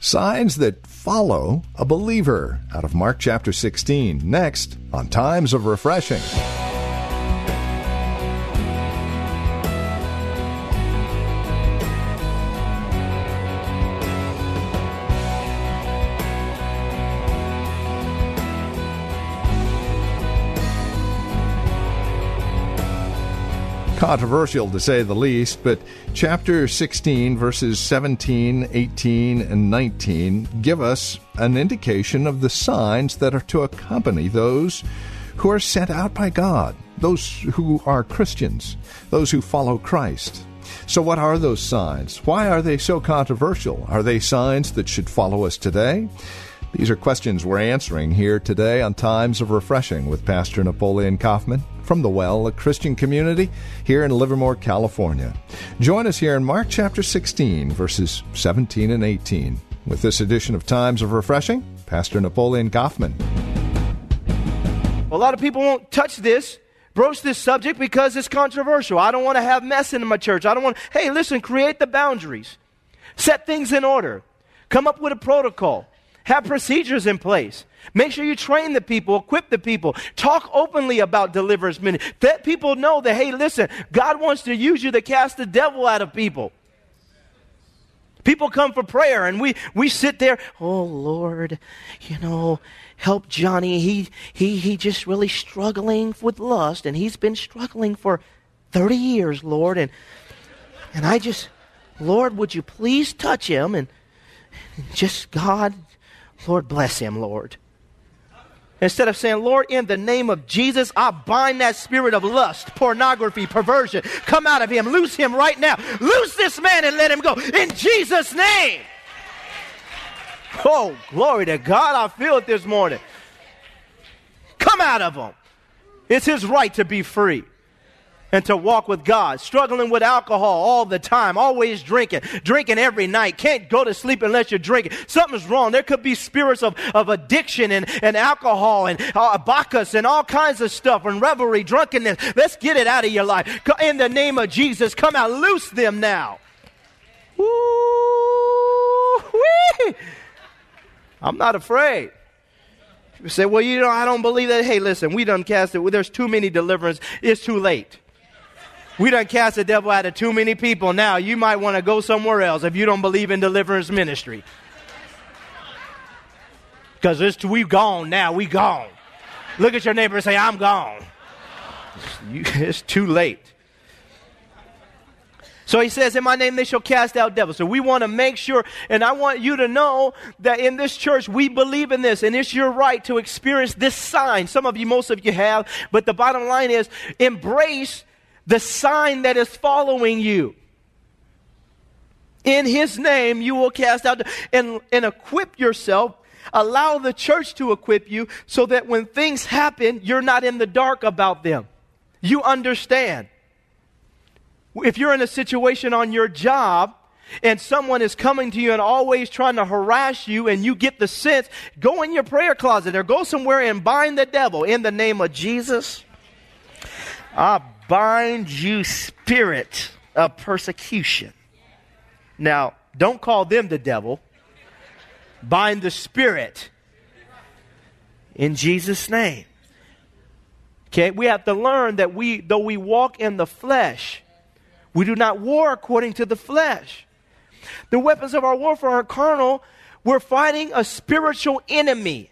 Signs that follow a believer out of Mark chapter 16. Next on Times of Refreshing. Controversial to say the least, but chapter 16, verses 17, 18, and 19 give us an indication of the signs that are to accompany those who are sent out by God, those who are Christians, those who follow Christ. So, what are those signs? Why are they so controversial? Are they signs that should follow us today? These are questions we're answering here today on Times of Refreshing with Pastor Napoleon Kaufman from the Well, a Christian community here in Livermore, California. Join us here in Mark chapter 16, verses 17 and 18. With this edition of Times of Refreshing, Pastor Napoleon Kaufman. A lot of people won't touch this, broach this subject because it's controversial. I don't want to have mess in my church. I don't want, hey, listen, create the boundaries, set things in order, come up with a protocol. Have procedures in place. Make sure you train the people, equip the people, talk openly about deliverance ministry. Let people know that, hey, listen, God wants to use you to cast the devil out of people. People come for prayer and we, we sit there, oh Lord, you know, help Johnny. He, he, he just really struggling with lust and he's been struggling for 30 years, Lord. And, and I just, Lord, would you please touch him and just God, Lord, bless him, Lord. Instead of saying, Lord, in the name of Jesus, I bind that spirit of lust, pornography, perversion. Come out of him. Loose him right now. Loose this man and let him go. In Jesus' name. Oh, glory to God. I feel it this morning. Come out of him. It's his right to be free and to walk with God, struggling with alcohol all the time, always drinking, drinking every night, can't go to sleep unless you're drinking. Something's wrong. There could be spirits of, of addiction and, and alcohol and uh, bacchus and all kinds of stuff and revelry, drunkenness. Let's get it out of your life. In the name of Jesus, come out, loose them now. Woo-wee. I'm not afraid. You say, well, you know, I don't believe that. Hey, listen, we done cast it. There's too many deliverance. It's too late. We done cast the devil out of too many people. Now you might want to go somewhere else if you don't believe in deliverance ministry. Because it's we gone now. We gone. Look at your neighbor and say, I'm gone. It's too late. So he says, In my name they shall cast out devils. So we want to make sure, and I want you to know that in this church we believe in this, and it's your right to experience this sign. Some of you, most of you have, but the bottom line is embrace the sign that is following you. In his name, you will cast out and, and equip yourself. Allow the church to equip you so that when things happen, you're not in the dark about them. You understand. If you're in a situation on your job and someone is coming to you and always trying to harass you, and you get the sense, go in your prayer closet or go somewhere and bind the devil in the name of Jesus. I bind you, spirit of persecution. Now, don't call them the devil. Bind the spirit in Jesus' name. Okay, we have to learn that we, though we walk in the flesh, we do not war according to the flesh. The weapons of our warfare are carnal. We're fighting a spiritual enemy.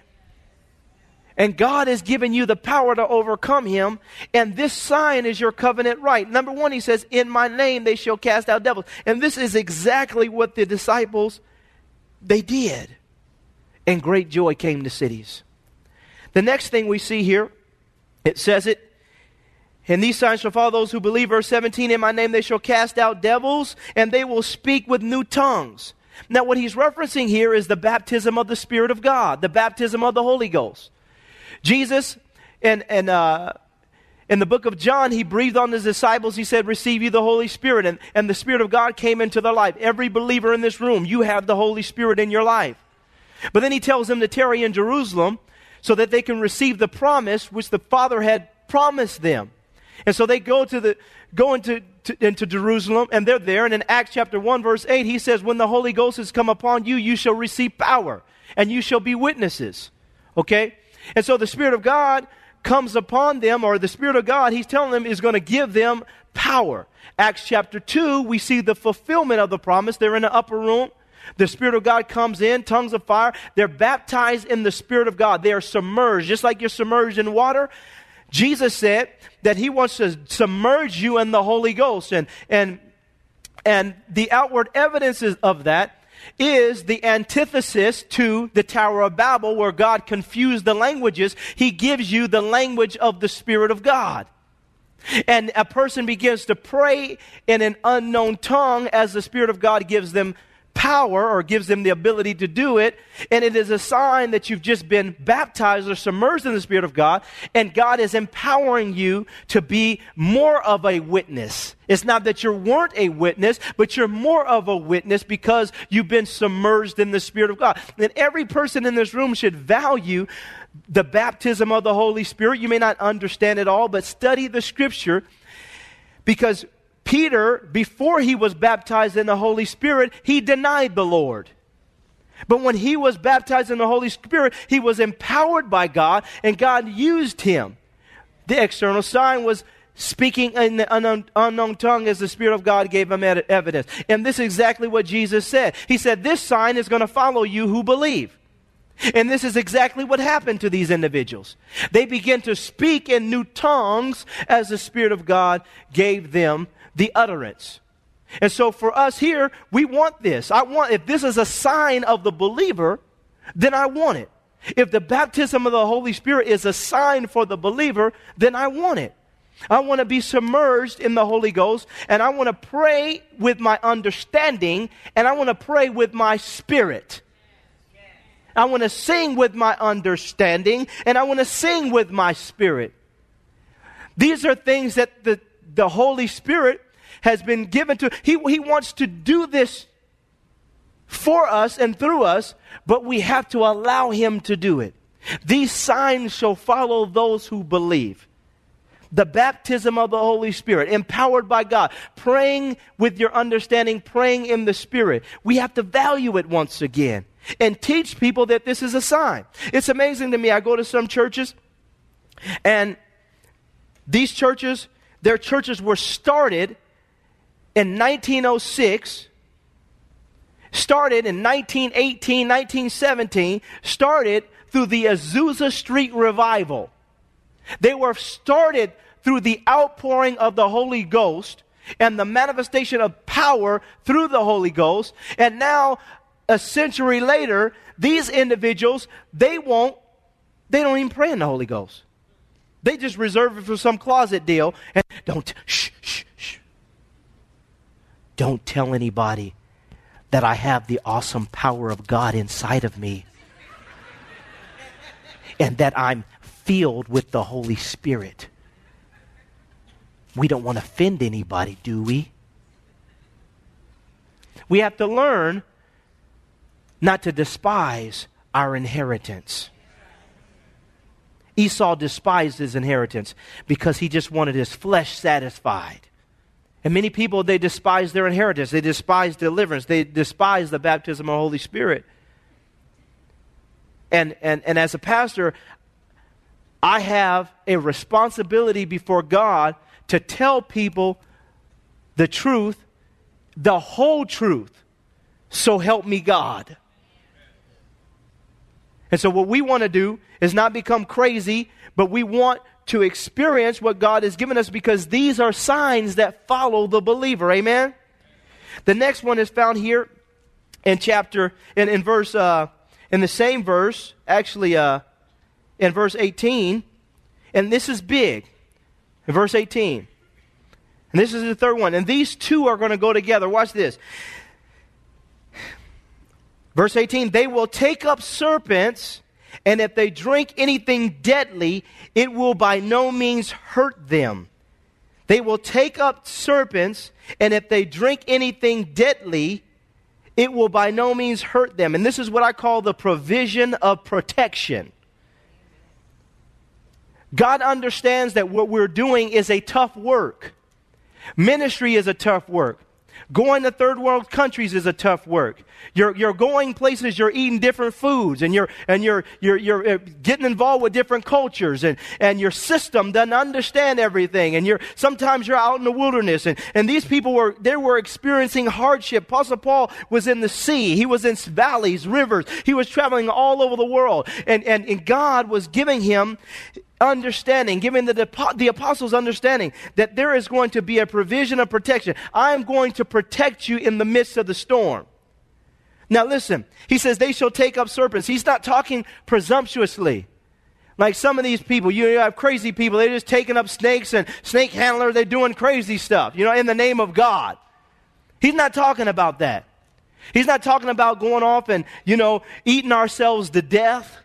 And God has given you the power to overcome him. And this sign is your covenant right. Number one, he says, In my name they shall cast out devils. And this is exactly what the disciples they did. And great joy came to cities. The next thing we see here, it says it, and these signs shall follow those who believe. Verse 17, in my name they shall cast out devils, and they will speak with new tongues. Now, what he's referencing here is the baptism of the Spirit of God, the baptism of the Holy Ghost. Jesus, and, and uh, in the book of John, he breathed on his disciples. He said, Receive you the Holy Spirit. And, and the Spirit of God came into their life. Every believer in this room, you have the Holy Spirit in your life. But then he tells them to tarry in Jerusalem so that they can receive the promise which the Father had promised them. And so they go to the go into to, into Jerusalem and they're there. And in Acts chapter 1, verse 8, he says, When the Holy Ghost has come upon you, you shall receive power, and you shall be witnesses. Okay? And so the Spirit of God comes upon them, or the Spirit of God, he's telling them, is going to give them power. Acts chapter 2, we see the fulfillment of the promise. They're in the upper room. The Spirit of God comes in, tongues of fire. They're baptized in the Spirit of God. They are submerged, just like you're submerged in water. Jesus said that He wants to submerge you in the Holy Ghost. And, and, and the outward evidences of that is the antithesis to the Tower of Babel, where God confused the languages. He gives you the language of the Spirit of God. And a person begins to pray in an unknown tongue as the Spirit of God gives them power or gives them the ability to do it. And it is a sign that you've just been baptized or submerged in the Spirit of God, and God is empowering you to be more of a witness. It's not that you weren't a witness, but you're more of a witness because you've been submerged in the Spirit of God. And every person in this room should value the baptism of the Holy Spirit. You may not understand it all, but study the scripture because Peter, before he was baptized in the Holy Spirit, he denied the Lord. But when he was baptized in the Holy Spirit, he was empowered by God and God used him. The external sign was speaking in the unknown, unknown, tongue as the Spirit of God gave him evidence. And this is exactly what Jesus said. He said, This sign is going to follow you who believe. And this is exactly what happened to these individuals. They began to speak in new tongues as the Spirit of God gave them the utterance. And so for us here, we want this. I want, if this is a sign of the believer, then I want it. If the baptism of the Holy Spirit is a sign for the believer, then I want it. I want to be submerged in the Holy Ghost, and I want to pray with my understanding, and I want to pray with my spirit. I want to sing with my understanding, and I want to sing with my spirit. These are things that the, the Holy Spirit has been given to. He, he wants to do this for us and through us, but we have to allow Him to do it. These signs shall follow those who believe. The baptism of the Holy Spirit, empowered by God, praying with your understanding, praying in the Spirit. We have to value it once again and teach people that this is a sign. It's amazing to me. I go to some churches, and these churches, their churches were started in 1906, started in 1918, 1917, started through the Azusa Street revival. They were started through the outpouring of the Holy Ghost and the manifestation of power through the Holy Ghost. And now, a century later, these individuals, they won't, they don't even pray in the Holy Ghost. They just reserve it for some closet deal and don't, shh, shh, don't tell anybody that I have the awesome power of God inside of me and that I'm filled with the Holy Spirit. We don't want to offend anybody, do we? We have to learn not to despise our inheritance. Esau despised his inheritance because he just wanted his flesh satisfied. And many people, they despise their inheritance. They despise deliverance. They despise the baptism of the Holy Spirit. And, and, and as a pastor, I have a responsibility before God to tell people the truth, the whole truth. So help me God. And so, what we want to do is not become crazy, but we want to experience what God has given us because these are signs that follow the believer. Amen? The next one is found here in chapter, in, in verse, uh, in the same verse, actually, uh, in verse 18. And this is big. In verse 18. And this is the third one. And these two are going to go together. Watch this. Verse 18 They will take up serpents, and if they drink anything deadly, it will by no means hurt them. They will take up serpents, and if they drink anything deadly, it will by no means hurt them. And this is what I call the provision of protection. God understands that what we're doing is a tough work. Ministry is a tough work. Going to third world countries is a tough work. You're, you're going places, you're eating different foods, and you're, and you're, you're, you're uh, getting involved with different cultures, and, and your system doesn't understand everything, and you're, sometimes you're out in the wilderness, and, and these people were, they were experiencing hardship. Apostle Paul was in the sea, he was in valleys, rivers, he was traveling all over the world, and, and, and God was giving him understanding, giving the, the apostles understanding that there is going to be a provision of protection. I am going to protect you in the midst of the storm. Now, listen, he says, they shall take up serpents. He's not talking presumptuously. Like some of these people, you have crazy people, they're just taking up snakes and snake handlers, they're doing crazy stuff, you know, in the name of God. He's not talking about that. He's not talking about going off and, you know, eating ourselves to death.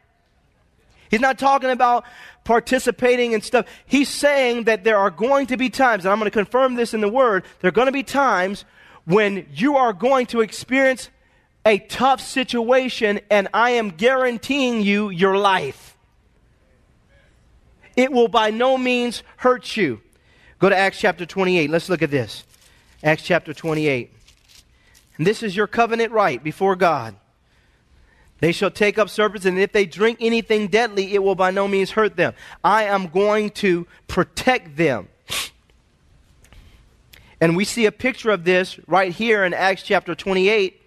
He's not talking about participating and stuff. He's saying that there are going to be times, and I'm going to confirm this in the Word, there are going to be times when you are going to experience a tough situation, and I am guaranteeing you your life. It will by no means hurt you. Go to Acts chapter 28. Let's look at this. Acts chapter 28. And this is your covenant right before God. They shall take up serpents, and if they drink anything deadly, it will by no means hurt them. I am going to protect them. And we see a picture of this right here in Acts chapter 28,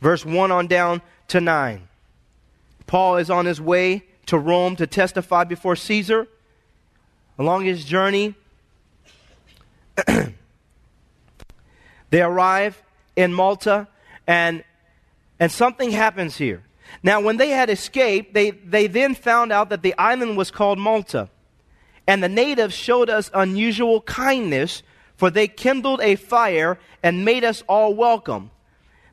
verse 1 on down to 9. Paul is on his way to Rome to testify before Caesar. Along his journey, they arrive in Malta, and, and something happens here. Now, when they had escaped, they, they then found out that the island was called Malta. And the natives showed us unusual kindness, for they kindled a fire and made us all welcome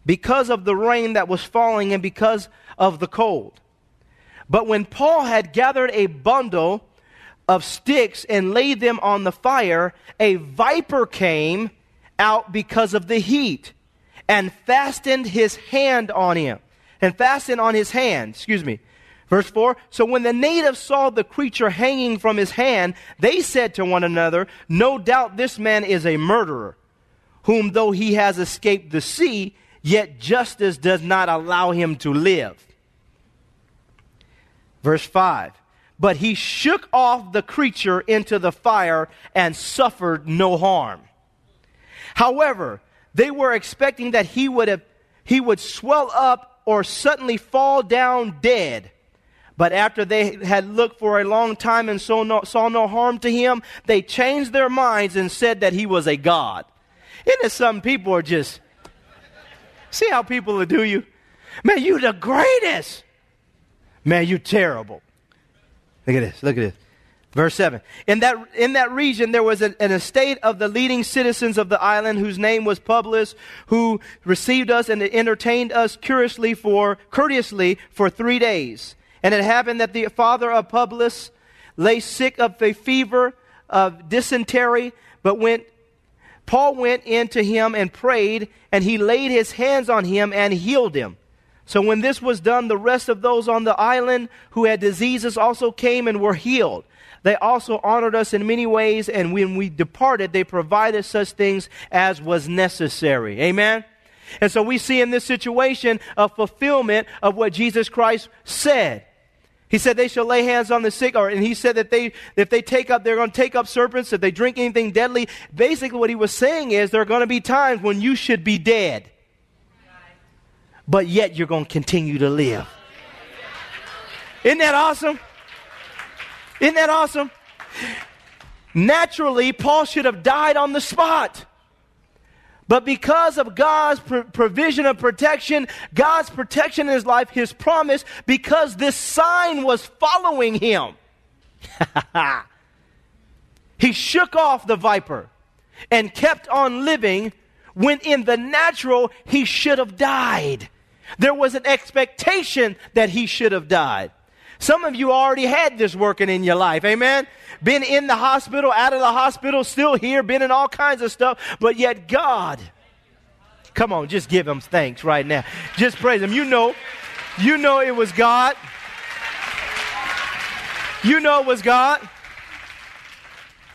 because of the rain that was falling and because of the cold. But when Paul had gathered a bundle of sticks and laid them on the fire, a viper came out because of the heat and fastened his hand on him and fastened on his hand. Excuse me. Verse 4 So when the natives saw the creature hanging from his hand, they said to one another, No doubt this man is a murderer, whom though he has escaped the sea, yet justice does not allow him to live. Verse 5 But he shook off the creature into the fire and suffered no harm. However, they were expecting that he would have he would swell up or suddenly fall down dead. But after they had looked for a long time and saw no, saw no harm to him, they changed their minds and said that he was a god. Isn't it some people are just, see how people will do you? Man, you the greatest. Man, you terrible. Look at this, look at this. Verse 7. In that, in that region, there was an, an, estate of the leading citizens of the island whose name was Publius, who received us and entertained us curiously for, courteously for three days. And it happened that the father of Publius lay sick of a fever of dysentery, but went, Paul went in to him and prayed, and he laid his hands on him and healed him. So when this was done, the rest of those on the island who had diseases also came and were healed. They also honored us in many ways, and when we departed, they provided such things as was necessary. Amen? And so we see in this situation a fulfillment of what Jesus Christ said. He said they shall lay hands on the sick, or, and he said that they, if they take up, they're going to take up serpents, if they drink anything deadly. Basically, what he was saying is there are going to be times when you should be dead, but yet you're going to continue to live. Isn't that awesome? Isn't that awesome? Naturally, Paul should have died on the spot. But because of God's pr- provision of protection, God's protection in his life, his promise, because this sign was following him, he shook off the viper and kept on living when in the natural he should have died. There was an expectation that he should have died. Some of you already had this working in your life. Amen. Been in the hospital, out of the hospital, still here, been in all kinds of stuff, but yet God. Come on, just give him thanks right now. Just praise him. You know, you know it was God. You know it was God.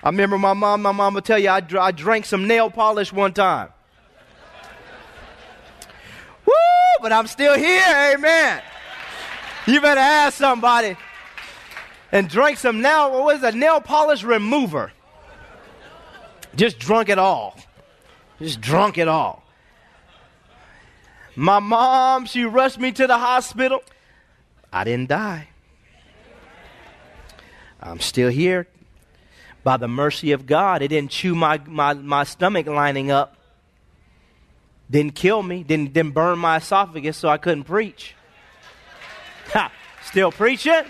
I remember my mom, my mom would tell you I, dr- I drank some nail polish one time. Woo! But I'm still here, amen. You better ask somebody and drink some nail, what was a nail polish remover? Just drunk it all. Just drunk it all. My mom, she rushed me to the hospital. I didn't die. I'm still here by the mercy of God. It didn't chew my, my, my stomach lining up. Didn't kill me. Didn't, didn't burn my esophagus so I couldn't preach. Still preaching?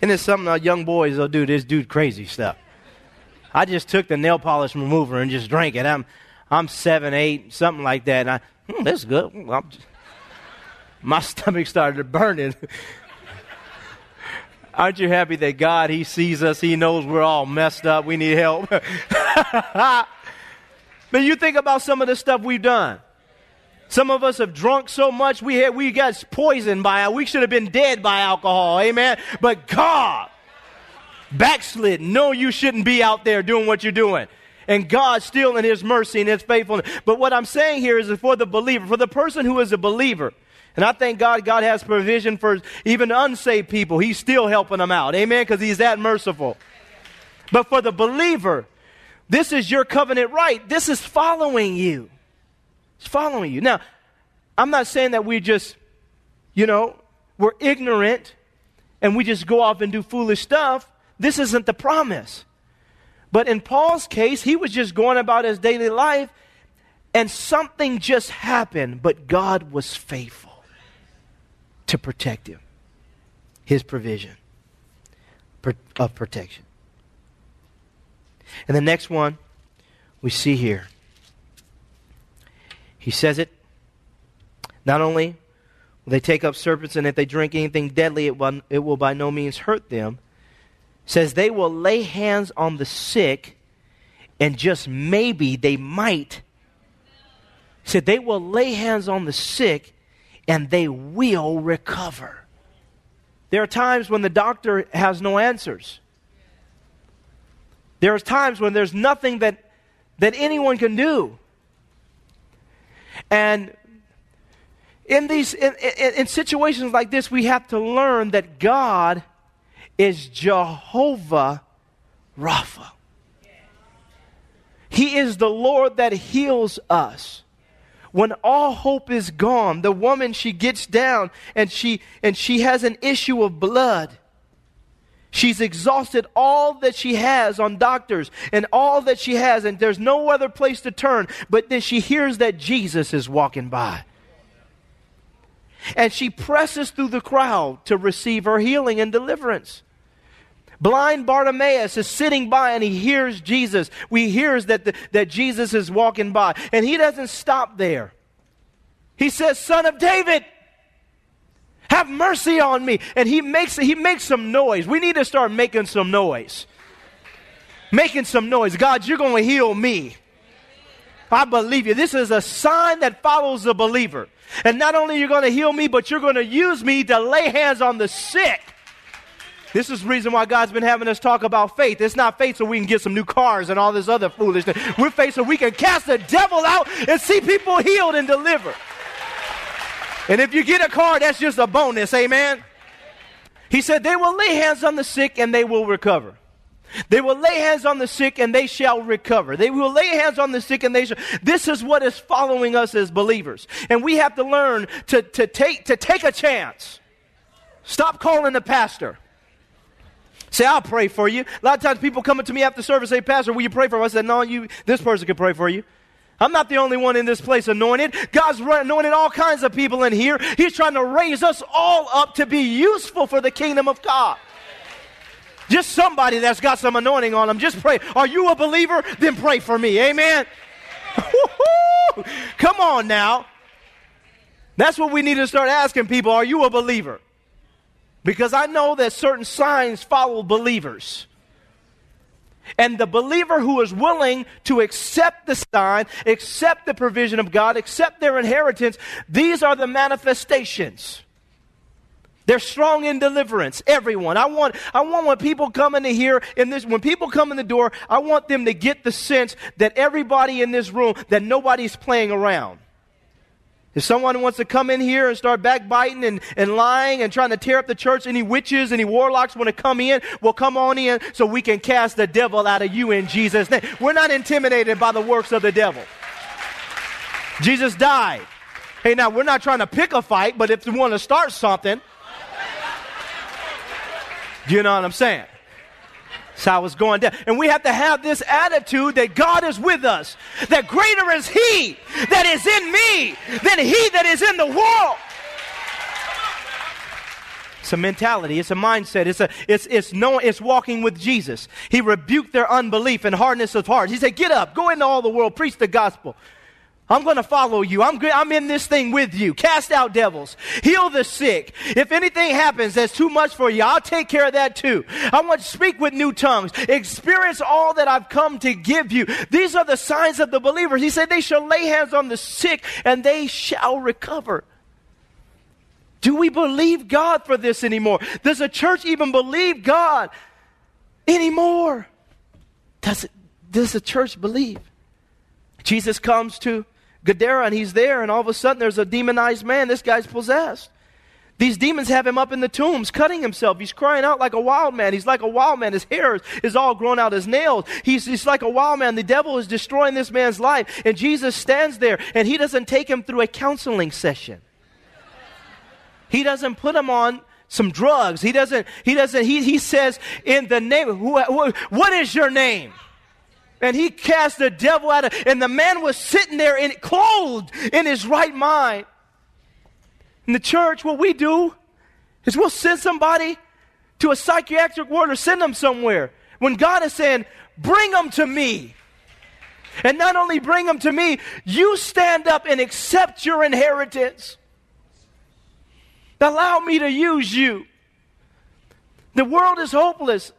And it's something our young boys will do. This dude crazy stuff. I just took the nail polish remover and just drank it. I'm, I'm seven, eight, something like that. And I, hmm, that's good. Just, my stomach started burning. Aren't you happy that God, He sees us, He knows we're all messed up, we need help? but you think about some of the stuff we've done. Some of us have drunk so much we had, we got poisoned by. We should have been dead by alcohol. Amen. But God backslid. No, you shouldn't be out there doing what you're doing. And God still in his mercy and his faithfulness. But what I'm saying here is for the believer, for the person who is a believer. And I thank God God has provision for even unsaved people. He's still helping them out. Amen. Because he's that merciful. But for the believer, this is your covenant right. This is following you. It's following you. Now, I'm not saying that we just, you know, we're ignorant and we just go off and do foolish stuff. This isn't the promise. But in Paul's case, he was just going about his daily life and something just happened, but God was faithful to protect him. His provision of protection. And the next one we see here he says it. Not only will they take up serpents, and if they drink anything deadly, it will, it will by no means hurt them. says they will lay hands on the sick, and just maybe they might. Said they will lay hands on the sick, and they will recover. There are times when the doctor has no answers. There are times when there's nothing that, that anyone can do. And in these in, in, in, situations like this, we have to learn that God is Jehovah Rapha. He is the Lord that heals us. When all hope is gone, the woman she gets down and she and she has an issue of blood. She's exhausted all that she has on doctors and all that she has, and there's no other place to turn. But then she hears that Jesus is walking by. And she presses through the crowd to receive her healing and deliverance. Blind Bartimaeus is sitting by and he hears Jesus. We hears that, the, that Jesus is walking by. And he doesn't stop there. He says, Son of David, have mercy on me. And he makes, he makes some noise. We need to start making some noise. Making some noise. God, you're going to heal me. I believe you. This is a sign that follows the believer. And not only you're going to heal me, but you're going to use me to lay hands on the sick. This is reason why God's been having us talk about faith. It's not faith so we can get some new cars and all this other foolishness. We're faith so we can cast the devil out and see people healed and delivered. And if you get a car, that's just a bonus, amen? He said, They will lay hands on the sick and they will recover. They will lay hands on the sick and they shall recover. They will lay hands on the sick and they shall. This is what is following us as believers. And we have to learn to, to, take, to take a chance. Stop calling the pastor. Say, I'll pray for you. A lot of times people come up to me after service say, Pastor, will you pray for us? I said, No, you, this person can pray for you. I'm not the only one in this place anointed. God's anointed all kinds of people in here. He's trying to raise us all up to be useful for the kingdom of God. Just somebody that's got some anointing on them. Just pray. Are you a believer? Then pray for me. Amen. Come on now. That's what we need to start asking people Are you a believer? Because I know that certain signs follow believers. And the believer who is willing to accept the sign, accept the provision of God, accept their inheritance, these are the manifestations. They're strong in deliverance. Everyone. I want, I want when people come into here in this, when people come in the door, I want them to get the sense that everybody in this room, that nobody's playing around. If someone wants to come in here and start backbiting and, and lying and trying to tear up the church, any witches, any warlocks want to come in, well, come on in so we can cast the devil out of you in Jesus' name. We're not intimidated by the works of the devil. Jesus died. Hey, now, we're not trying to pick a fight, but if you want to start something, you know what I'm saying? That's how it's going down. And we have to have this attitude that God is with us. That greater is He that is in me than He that is in the world. It's a mentality. It's a mindset. It's a it's it's knowing it's walking with Jesus. He rebuked their unbelief and hardness of heart. He said, "Get up, go into all the world, preach the gospel." I'm going to follow you. I'm, I'm in this thing with you. Cast out devils. Heal the sick. If anything happens that's too much for you, I'll take care of that too. I want to speak with new tongues. Experience all that I've come to give you. These are the signs of the believers. He said, They shall lay hands on the sick and they shall recover. Do we believe God for this anymore? Does the church even believe God anymore? Does, it, does the church believe? Jesus comes to Gadara and he's there, and all of a sudden there's a demonized man. This guy's possessed. These demons have him up in the tombs, cutting himself. He's crying out like a wild man. He's like a wild man. His hair is all grown out, his nails. He's, he's like a wild man. The devil is destroying this man's life. And Jesus stands there, and he doesn't take him through a counseling session. He doesn't put him on some drugs. He doesn't, he doesn't, he, he says, in the name, who, who, what is your name? And he cast the devil out of, and the man was sitting there in, clothed in his right mind. In the church, what we do is we'll send somebody to a psychiatric ward or send them somewhere. When God is saying, bring them to me. And not only bring them to me, you stand up and accept your inheritance. Allow me to use you. The world is hopeless.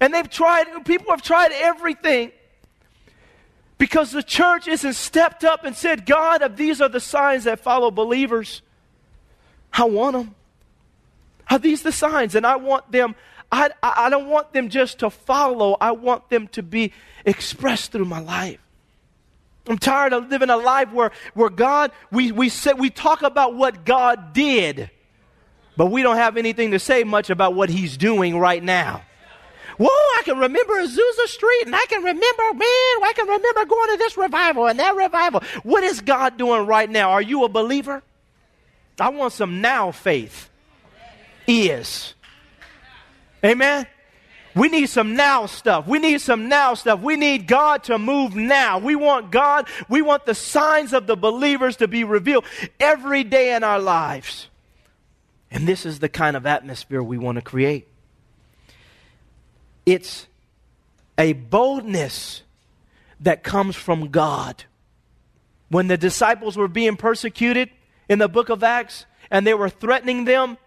And they've tried, people have tried everything. Because the church isn't stepped up and said, God, if these are the signs that follow believers, I want them. Are these the signs? And I want them, I, I don't want them just to follow, I want them to be expressed through my life. I'm tired of living a life where, where God, we, we, say, we talk about what God did, but we don't have anything to say much about what He's doing right now. Whoa, I can remember Azusa Street, and I can remember, man, I can remember going to this revival and that revival. What is God doing right now? Are you a believer? I want some now faith. Is. Amen? We need some now stuff. We need some now stuff. We need God to move now. We want God, we want the signs of the believers to be revealed every day in our lives. And this is the kind of atmosphere we want to create. It's a boldness that comes from God. When the disciples were being persecuted in the book of Acts and they were threatening them,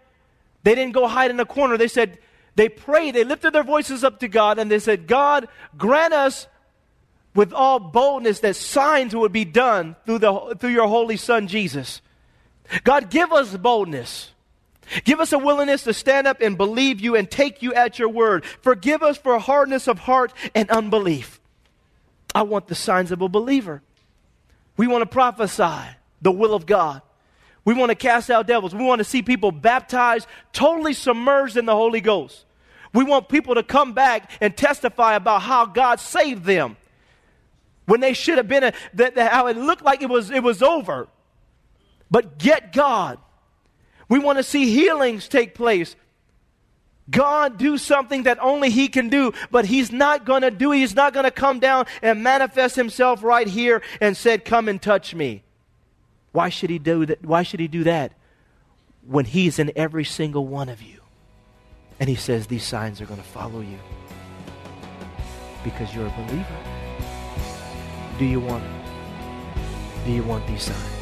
they didn't go hide in a corner. They said, they prayed, they lifted their voices up to God and they said, God, grant us with all boldness that signs would be done through, the, through your holy Son, Jesus. God, give us boldness. Give us a willingness to stand up and believe you and take you at your word. Forgive us for hardness of heart and unbelief. I want the signs of a believer. We want to prophesy the will of God. We want to cast out devils. We want to see people baptized, totally submerged in the Holy Ghost. We want people to come back and testify about how God saved them when they should have been, a, that, how it looked like it was, it was over. But get God we want to see healings take place. God do something that only He can do, but He's not going to do. He's not going to come down and manifest Himself right here and said, "Come and touch me." Why should He do that? Why should He do that when He's in every single one of you? And He says these signs are going to follow you because you're a believer. Do you want it? do you want these signs?